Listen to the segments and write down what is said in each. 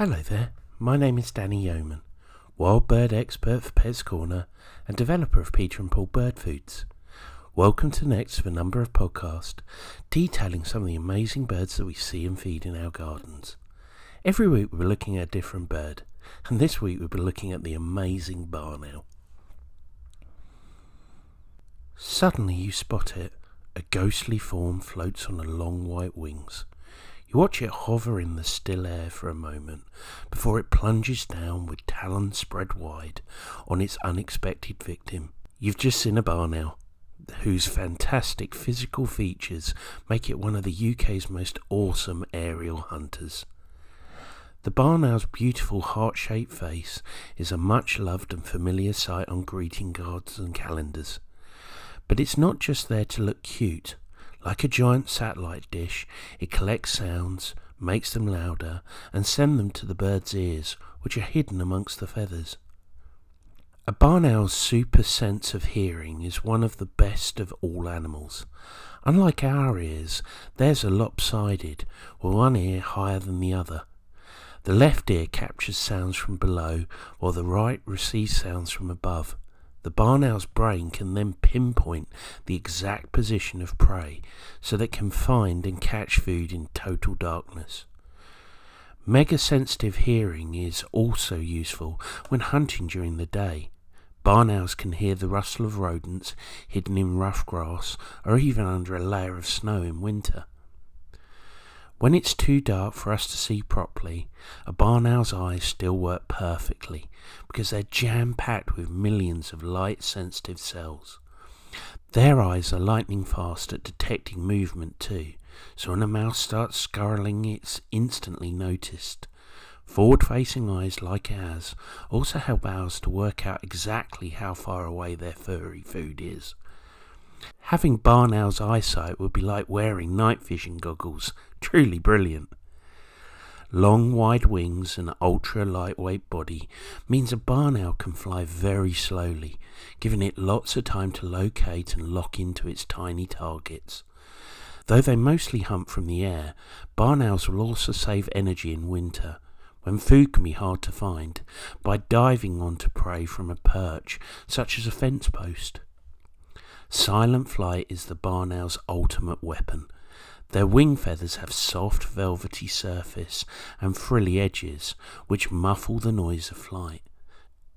Hello there, my name is Danny Yeoman, wild bird expert for Pets Corner and developer of Peter and Paul Bird Foods. Welcome to the next of a number of podcasts detailing some of the amazing birds that we see and feed in our gardens. Every week we're looking at a different bird, and this week we'll be looking at the amazing barn owl. Suddenly you spot it. A ghostly form floats on the long white wings. You watch it hover in the still air for a moment before it plunges down with talons spread wide on its unexpected victim. You've just seen a barn owl, whose fantastic physical features make it one of the UK's most awesome aerial hunters. The barn owl's beautiful heart-shaped face is a much loved and familiar sight on greeting cards and calendars. But it's not just there to look cute. Like a giant satellite dish, it collects sounds, makes them louder, and sends them to the bird's ears, which are hidden amongst the feathers. A barn owl's super sense of hearing is one of the best of all animals. Unlike our ears, theirs are lopsided, with one ear higher than the other. The left ear captures sounds from below, while the right receives sounds from above. The barn owl's brain can then pinpoint the exact position of prey so that it can find and catch food in total darkness. Mega sensitive hearing is also useful when hunting during the day. Barn owls can hear the rustle of rodents hidden in rough grass or even under a layer of snow in winter. When it's too dark for us to see properly, a barn owl's eyes still work perfectly because they're jam packed with millions of light sensitive cells. Their eyes are lightning fast at detecting movement too, so when a mouse starts scurrying, it's instantly noticed. Forward facing eyes like ours also help owls to work out exactly how far away their furry food is. Having barn owl's eyesight would be like wearing night vision goggles. Truly brilliant. Long wide wings and ultra lightweight body means a barn owl can fly very slowly, giving it lots of time to locate and lock into its tiny targets. Though they mostly hunt from the air, barn owls will also save energy in winter, when food can be hard to find, by diving onto prey from a perch, such as a fence post. Silent flight is the barn owl's ultimate weapon. Their wing feathers have soft, velvety surface and frilly edges, which muffle the noise of flight.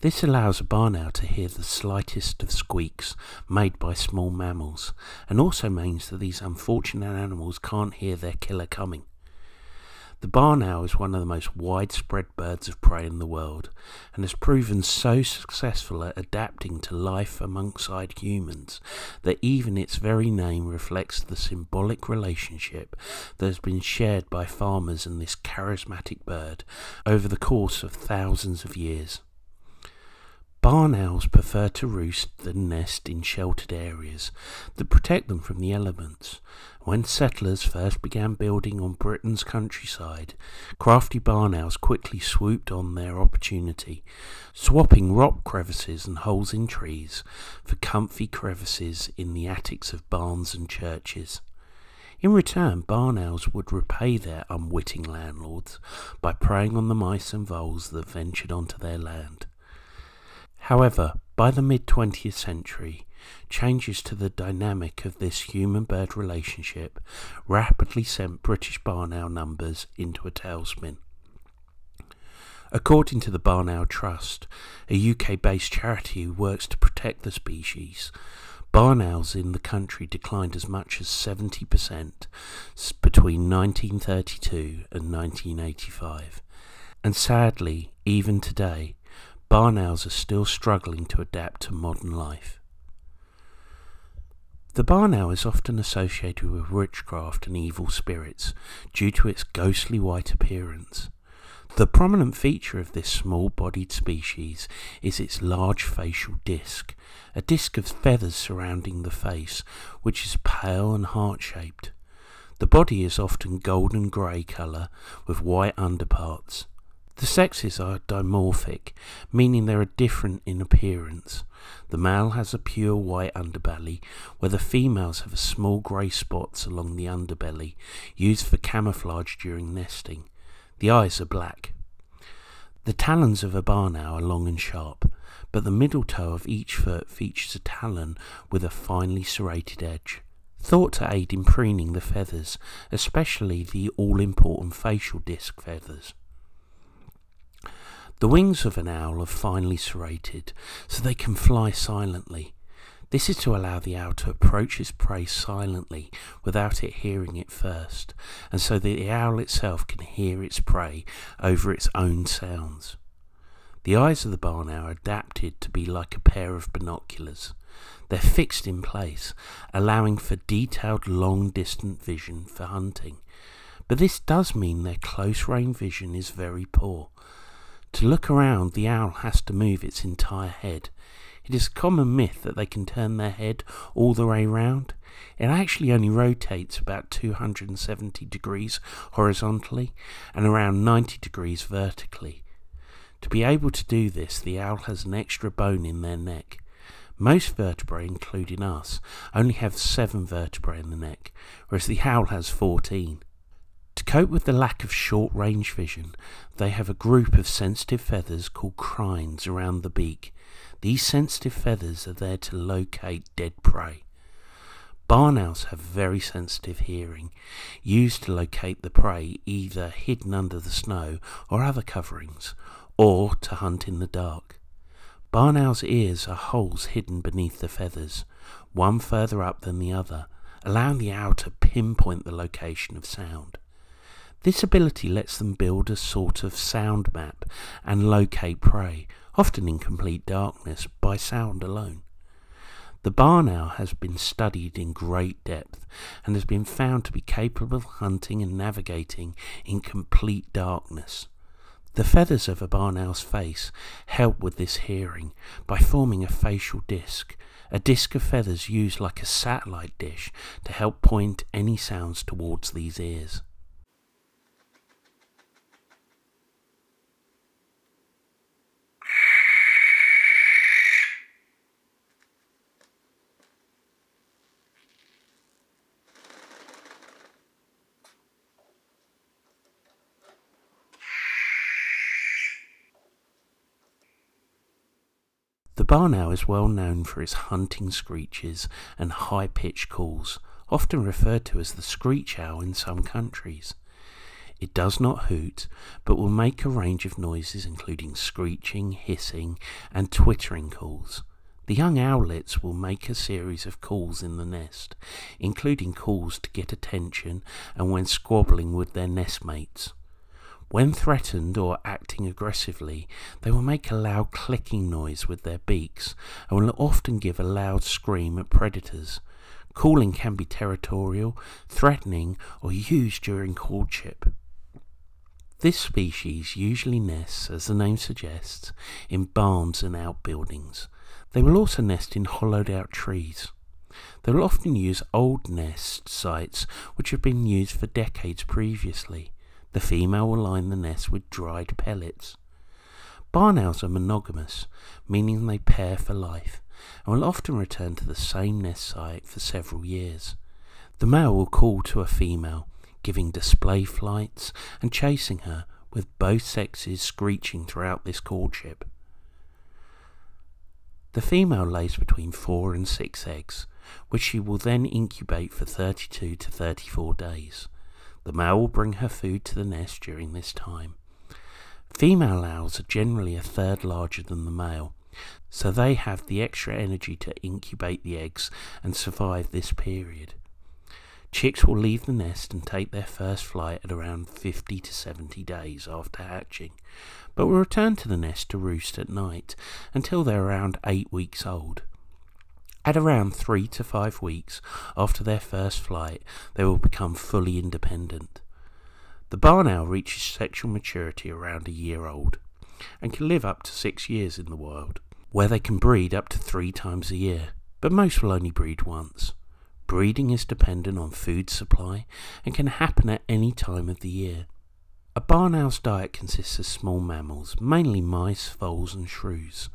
This allows a barn owl to hear the slightest of squeaks made by small mammals, and also means that these unfortunate animals can't hear their killer coming. The barn owl is one of the most widespread birds of prey in the world and has proven so successful at adapting to life alongside humans that even its very name reflects the symbolic relationship that has been shared by farmers and this charismatic bird over the course of thousands of years. Barn owls prefer to roost than nest in sheltered areas that protect them from the elements. When settlers first began building on Britain's countryside, crafty barn owls quickly swooped on their opportunity, swapping rock crevices and holes in trees for comfy crevices in the attics of barns and churches. In return, barn owls would repay their unwitting landlords by preying on the mice and voles that ventured onto their land. However, by the mid 20th century, changes to the dynamic of this human bird relationship rapidly sent British barn owl numbers into a tailspin. According to the Barn Owl Trust, a UK based charity who works to protect the species, barn owls in the country declined as much as 70% between 1932 and 1985. And sadly, even today, barn owls are still struggling to adapt to modern life. The barn owl is often associated with witchcraft and evil spirits due to its ghostly white appearance. The prominent feature of this small bodied species is its large facial disc, a disc of feathers surrounding the face, which is pale and heart shaped. The body is often golden grey colour with white underparts. The sexes are dimorphic, meaning they are different in appearance. The male has a pure white underbelly, where the females have small grey spots along the underbelly, used for camouflage during nesting. The eyes are black. The talons of a barn owl are long and sharp, but the middle toe of each foot features a talon with a finely serrated edge, thought to aid in preening the feathers, especially the all important facial disc feathers. The wings of an owl are finely serrated, so they can fly silently. This is to allow the owl to approach its prey silently without it hearing it first, and so that the owl itself can hear its prey over its own sounds. The eyes of the barn owl are adapted to be like a pair of binoculars. They're fixed in place, allowing for detailed long distant vision for hunting. But this does mean their close range vision is very poor. To look around, the owl has to move its entire head, it is a common myth that they can turn their head all the way round. It actually only rotates about 270 degrees horizontally and around 90 degrees vertically. To be able to do this, the owl has an extra bone in their neck. Most vertebrae, including us, only have seven vertebrae in the neck, whereas the owl has 14. To cope with the lack of short range vision, they have a group of sensitive feathers called crines around the beak. These sensitive feathers are there to locate dead prey. Barn owls have very sensitive hearing, used to locate the prey either hidden under the snow or other coverings, or to hunt in the dark. Barn owls' ears are holes hidden beneath the feathers, one further up than the other, allowing the owl to pinpoint the location of sound. This ability lets them build a sort of sound map and locate prey, often in complete darkness, by sound alone. The barn owl has been studied in great depth and has been found to be capable of hunting and navigating in complete darkness. The feathers of a barn owl's face help with this hearing by forming a facial disc, a disc of feathers used like a satellite dish to help point any sounds towards these ears. The barn owl is well known for its hunting screeches and high pitched calls, often referred to as the screech owl in some countries. It does not hoot, but will make a range of noises including screeching, hissing, and twittering calls. The young owlets will make a series of calls in the nest, including calls to get attention and when squabbling with their nestmates. When threatened or acting aggressively, they will make a loud clicking noise with their beaks and will often give a loud scream at predators. Calling can be territorial, threatening, or used during courtship. This species usually nests, as the name suggests, in barns and outbuildings. They will also nest in hollowed out trees. They will often use old nest sites which have been used for decades previously. The female will line the nest with dried pellets. Barn owls are monogamous, meaning they pair for life, and will often return to the same nest site for several years. The male will call to a female, giving display flights and chasing her, with both sexes screeching throughout this courtship. The female lays between four and six eggs, which she will then incubate for 32 to 34 days. The male will bring her food to the nest during this time. Female owls are generally a third larger than the male, so they have the extra energy to incubate the eggs and survive this period. Chicks will leave the nest and take their first flight at around 50 to 70 days after hatching, but will return to the nest to roost at night until they're around 8 weeks old. At around three to five weeks after their first flight, they will become fully independent. The barn owl reaches sexual maturity around a year old and can live up to six years in the wild, where they can breed up to three times a year, but most will only breed once. Breeding is dependent on food supply and can happen at any time of the year. A barn owl's diet consists of small mammals, mainly mice, voles, and shrews.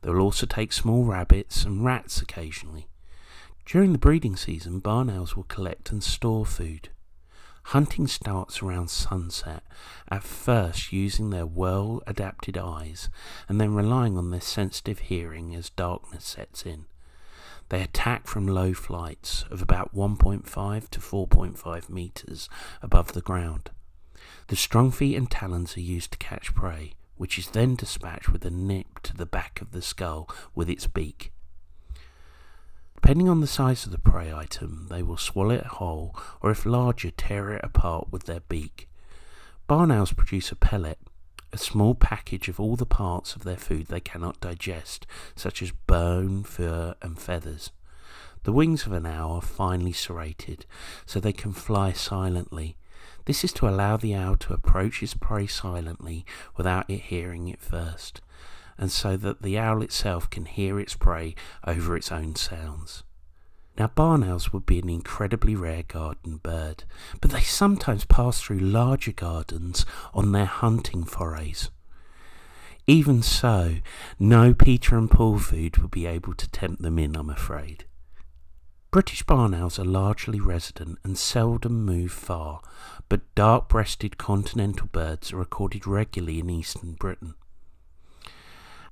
They will also take small rabbits and rats occasionally. During the breeding season, barn owls will collect and store food. Hunting starts around sunset, at first using their well adapted eyes and then relying on their sensitive hearing as darkness sets in. They attack from low flights of about 1.5 to 4.5 meters above the ground. The strong feet and talons are used to catch prey, which is then dispatched with a nip to the back of the skull with its beak. Depending on the size of the prey item, they will swallow it whole, or if larger, tear it apart with their beak. Barn owls produce a pellet, a small package of all the parts of their food they cannot digest, such as bone, fur, and feathers. The wings of an owl are finely serrated, so they can fly silently. This is to allow the owl to approach its prey silently without it hearing it first, and so that the owl itself can hear its prey over its own sounds. Now, barn owls would be an incredibly rare garden bird, but they sometimes pass through larger gardens on their hunting forays. Even so, no Peter and Paul food would be able to tempt them in, I'm afraid. British barn owls are largely resident and seldom move far, but dark breasted continental birds are recorded regularly in eastern Britain.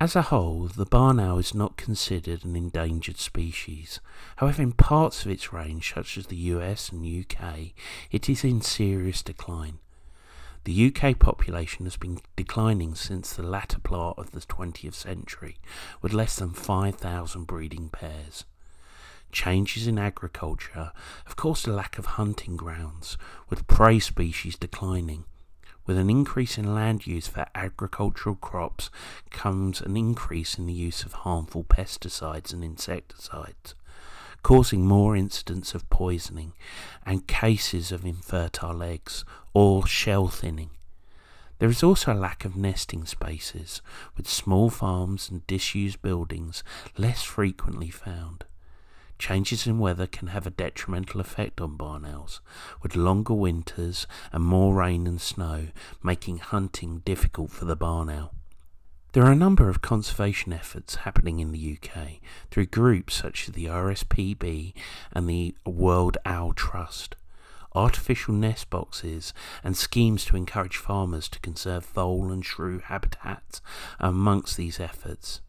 As a whole, the barn owl is not considered an endangered species. However, in parts of its range, such as the US and UK, it is in serious decline. The UK population has been declining since the latter part of the 20th century, with less than 5,000 breeding pairs. Changes in agriculture have caused a lack of hunting grounds, with prey species declining. With an increase in land use for agricultural crops comes an increase in the use of harmful pesticides and insecticides, causing more incidents of poisoning and cases of infertile eggs or shell thinning. There is also a lack of nesting spaces, with small farms and disused buildings less frequently found. Changes in weather can have a detrimental effect on barn owls, with longer winters and more rain and snow making hunting difficult for the barn owl. There are a number of conservation efforts happening in the UK through groups such as the RSPB and the World Owl Trust. Artificial nest boxes and schemes to encourage farmers to conserve vole and shrew habitats are amongst these efforts.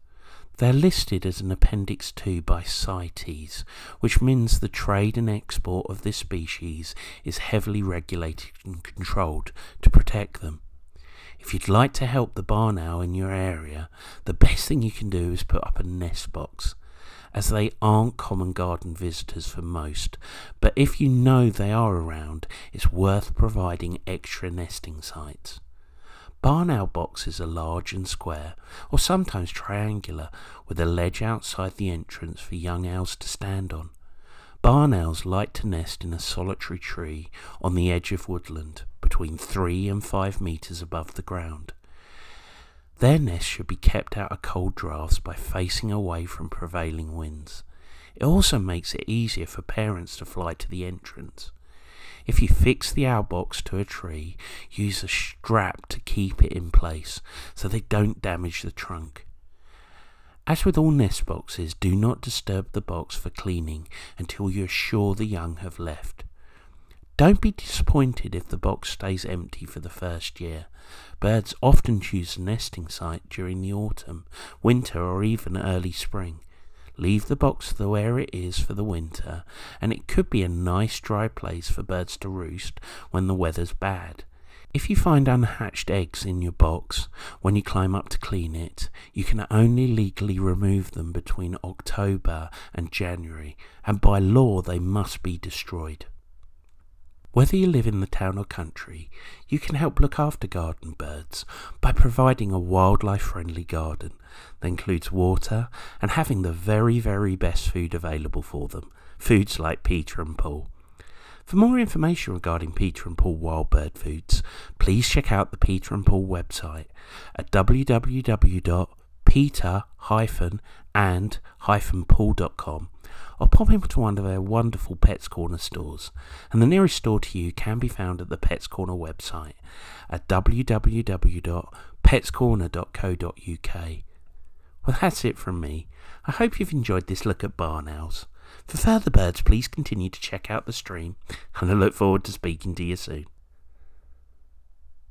They're listed as an Appendix 2 by CITES, which means the trade and export of this species is heavily regulated and controlled to protect them. If you'd like to help the barn owl in your area, the best thing you can do is put up a nest box, as they aren't common garden visitors for most, but if you know they are around, it's worth providing extra nesting sites. Barn owl boxes are large and square, or sometimes triangular, with a ledge outside the entrance for young owls to stand on. Barn owls like to nest in a solitary tree on the edge of woodland, between three and five metres above the ground. Their nest should be kept out of cold draughts by facing away from prevailing winds. It also makes it easier for parents to fly to the entrance. If you fix the owl box to a tree, use a strap to keep it in place so they don't damage the trunk. As with all nest boxes, do not disturb the box for cleaning until you are sure the young have left. Don't be disappointed if the box stays empty for the first year. Birds often choose a nesting site during the autumn, winter, or even early spring. Leave the box where it is for the winter, and it could be a nice dry place for birds to roost when the weather's bad. If you find unhatched eggs in your box when you climb up to clean it, you can only legally remove them between October and January, and by law they must be destroyed. Whether you live in the town or country, you can help look after garden birds by providing a wildlife friendly garden that includes water and having the very, very best food available for them. Foods like Peter and Paul. For more information regarding Peter and Paul wild bird foods, please check out the Peter and Paul website at www.peter-and-paul.com or pop into one of their wonderful Pets Corner stores, and the nearest store to you can be found at the Pets Corner website at www.petscorner.co.uk. Well, that's it from me. I hope you've enjoyed this look at barn owls. For further birds, please continue to check out the stream, and I look forward to speaking to you soon.